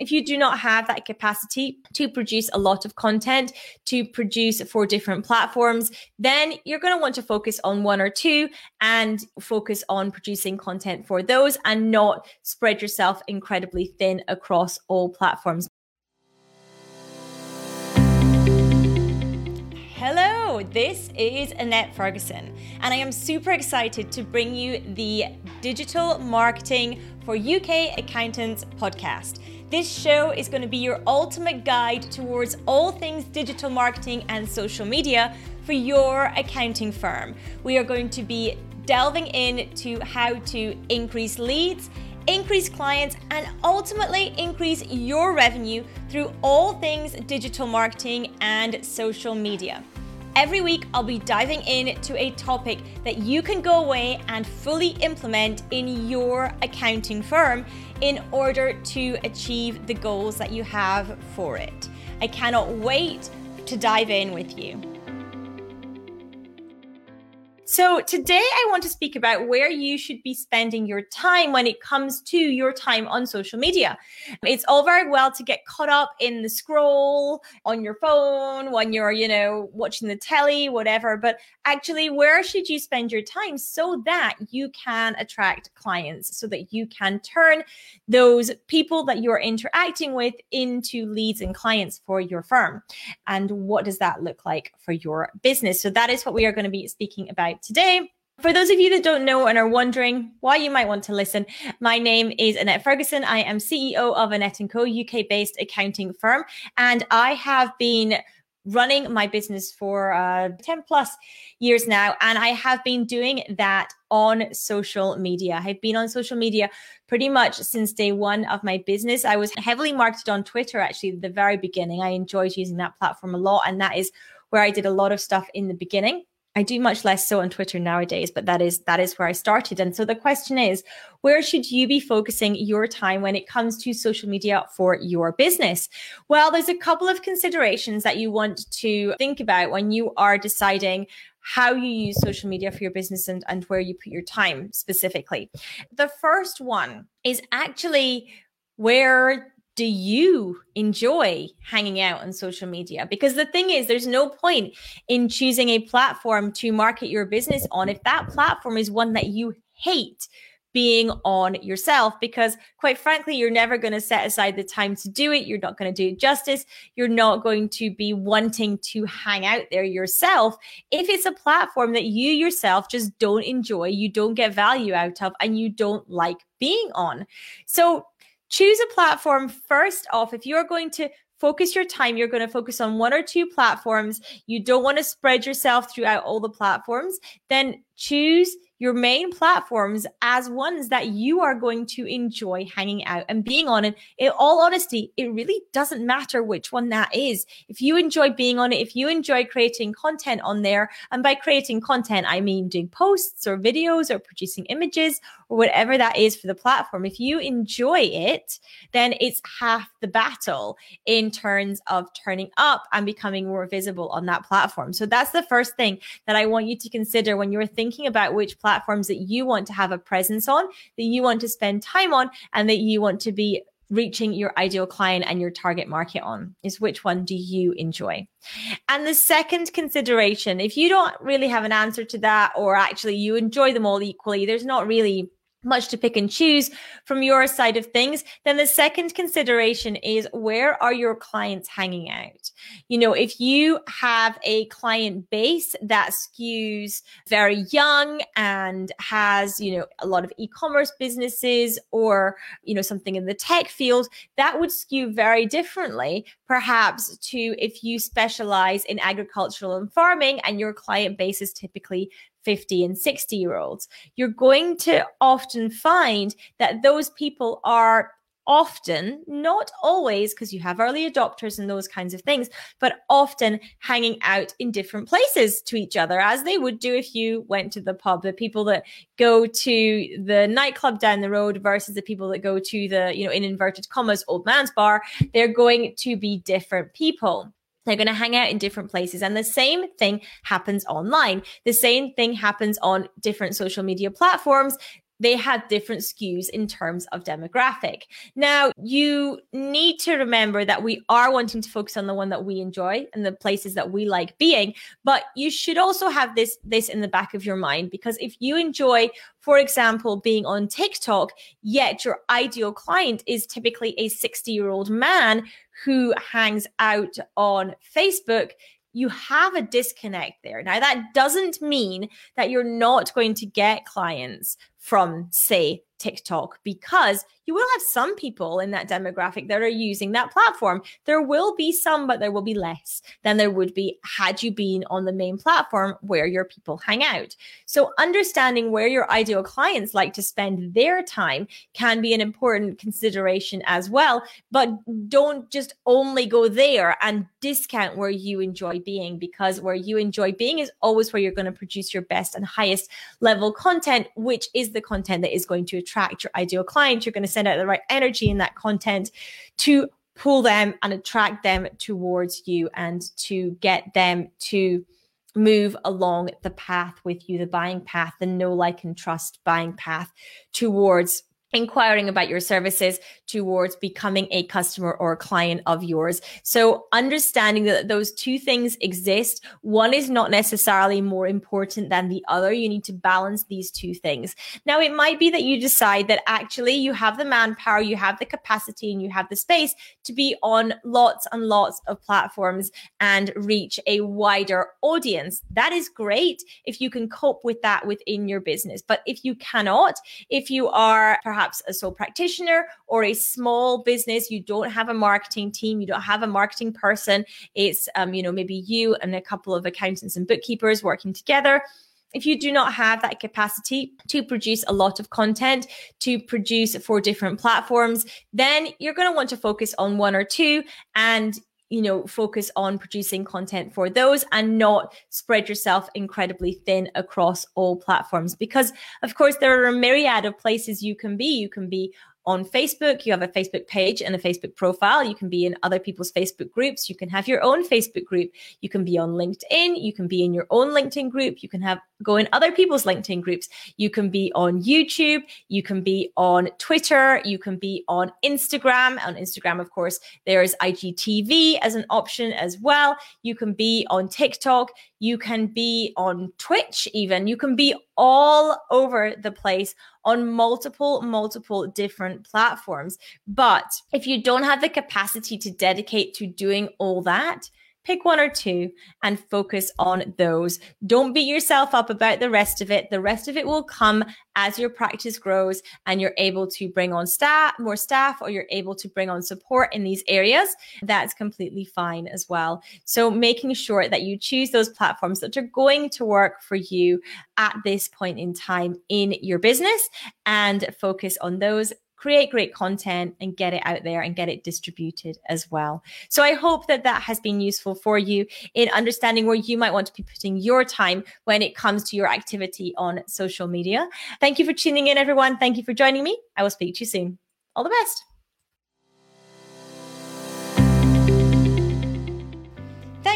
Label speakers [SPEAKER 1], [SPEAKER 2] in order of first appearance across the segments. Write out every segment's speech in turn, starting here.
[SPEAKER 1] if you do not have that capacity to produce a lot of content, to produce for different platforms, then you're going to want to focus on one or two and focus on producing content for those and not spread yourself incredibly thin across all platforms. Hello, this is Annette Ferguson, and I am super excited to bring you the Digital Marketing for UK Accountants podcast. This show is going to be your ultimate guide towards all things digital marketing and social media for your accounting firm. We are going to be delving into how to increase leads, increase clients, and ultimately increase your revenue through all things digital marketing and social media. Every week, I'll be diving into a topic that you can go away and fully implement in your accounting firm in order to achieve the goals that you have for it. I cannot wait to dive in with you. So, today I want to speak about where you should be spending your time when it comes to your time on social media. It's all very well to get caught up in the scroll on your phone when you're, you know, watching the telly, whatever, but actually, where should you spend your time so that you can attract clients, so that you can turn those people that you're interacting with into leads and clients for your firm? And what does that look like for your business? So, that is what we are going to be speaking about today. For those of you that don't know and are wondering why you might want to listen, my name is Annette Ferguson. I am CEO of Annette & Co, UK based accounting firm, and I have been running my business for uh, 10 plus years now. And I have been doing that on social media. I've been on social media pretty much since day one of my business. I was heavily marketed on Twitter actually the very beginning. I enjoyed using that platform a lot. And that is where I did a lot of stuff in the beginning. I do much less so on Twitter nowadays, but that is that is where I started. And so the question is, where should you be focusing your time when it comes to social media for your business? Well, there's a couple of considerations that you want to think about when you are deciding how you use social media for your business and, and where you put your time specifically. The first one is actually where do you enjoy hanging out on social media? Because the thing is, there's no point in choosing a platform to market your business on if that platform is one that you hate being on yourself because quite frankly you're never going to set aside the time to do it. You're not going to do it justice. You're not going to be wanting to hang out there yourself. If it's a platform that you yourself just don't enjoy you don't get value out of and you don't like being on. So choose a platform first off. If you're going to focus your time, you're going to focus on one or two platforms. You don't want to spread yourself throughout all the platforms, then choose your main platforms as ones that you are going to enjoy hanging out and being on. And in all honesty, it really doesn't matter which one that is. If you enjoy being on it, if you enjoy creating content on there, and by creating content, I mean doing posts or videos or producing images or whatever that is for the platform, if you enjoy it, then it's half the battle in terms of turning up and becoming more visible on that platform. So that's the first thing that I want you to consider when you're thinking about which platform platforms that you want to have a presence on, that you want to spend time on, and that you want to be reaching your ideal client and your target market on is which one do you enjoy? And the second consideration if you don't really have an answer to that or actually you enjoy them all equally there's not really much to pick and choose from your side of things, then the second consideration is where are your clients hanging out? You know, if you have a client base that skews very young and has, you know, a lot of e-commerce businesses or, you know, something in the tech field, that would skew very differently, perhaps to if you specialize in agricultural and farming and your client base is typically 50 and 60 year olds, you're going to often find that those people are often, not always, because you have early adopters and those kinds of things, but often hanging out in different places to each other, as they would do if you went to the pub. The people that go to the nightclub down the road versus the people that go to the, you know, in inverted commas, old man's bar, they're going to be different people. They're going to hang out in different places. And the same thing happens online. The same thing happens on different social media platforms they have different skews in terms of demographic. Now, you need to remember that we are wanting to focus on the one that we enjoy and the places that we like being, but you should also have this this in the back of your mind because if you enjoy for example, being on TikTok, yet your ideal client is typically a 60 year old man who hangs out on Facebook, you have a disconnect there. Now, that doesn't mean that you're not going to get clients from, say, TikTok because you will have some people in that demographic that are using that platform. There will be some, but there will be less than there would be had you been on the main platform where your people hang out. So, understanding where your ideal clients like to spend their time can be an important consideration as well. But don't just only go there and discount where you enjoy being because where you enjoy being is always where you're going to produce your best and highest level content, which is the content that is going to attract your ideal client. You're going to send out the right energy in that content to pull them and attract them towards you and to get them to move along the path with you, the buying path, the know, like, and trust buying path towards inquiring about your services towards becoming a customer or a client of yours. So understanding that those two things exist, one is not necessarily more important than the other. You need to balance these two things. Now, it might be that you decide that actually you have the manpower, you have the capacity, and you have the space to be on lots and lots of platforms and reach a wider audience. That is great if you can cope with that within your business. But if you cannot, if you are perhaps perhaps a sole practitioner or a small business, you don't have a marketing team, you don't have a marketing person. It's, um, you know, maybe you and a couple of accountants and bookkeepers working together. If you do not have that capacity to produce a lot of content, to produce for different platforms, then you're going to want to focus on one or two and you know focus on producing content for those and not spread yourself incredibly thin across all platforms. Because of course there are a myriad of places you can be. You can be on Facebook. You have a Facebook page and a Facebook profile. You can be in other people's Facebook groups. You can have your own Facebook group. You can be on LinkedIn. You can be in your own LinkedIn group. You can have go in other people's LinkedIn groups. You can be on YouTube. You can be on Twitter. You can be on Instagram. On Instagram, of course, there's IGTV as an option as well. You can be on TikTok. You can be on Twitch, even. You can be all over the place on multiple, multiple different platforms. But if you don't have the capacity to dedicate to doing all that, pick one or two and focus on those. Don't beat yourself up about the rest of it. The rest of it will come as your practice grows and you're able to bring on staff, more staff, or you're able to bring on support in these areas. That's completely fine as well. So making sure that you choose those platforms that are going to work for you at this point in time in your business and focus on those create great content and get it out there and get it distributed as well. So I hope that that has been useful for you in understanding where you might want to be putting your time when it comes to your activity on social media. Thank you for tuning in, everyone. Thank you for joining me. I will speak to you soon. All the best.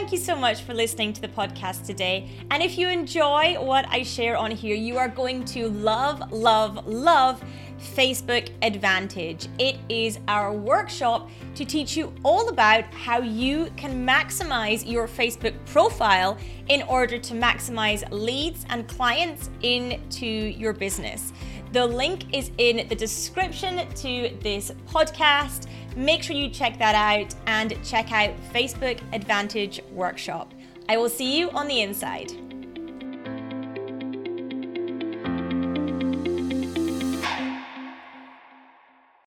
[SPEAKER 1] Thank you so much for listening to the podcast today. And if you enjoy what I share on here, you are going to love, love, love Facebook Advantage. It is our workshop to teach you all about how you can maximize your Facebook profile in order to maximize leads and clients into your business. The link is in the description to this podcast. Make sure you check that out and check out Facebook Advantage Workshop. I will see you on the inside.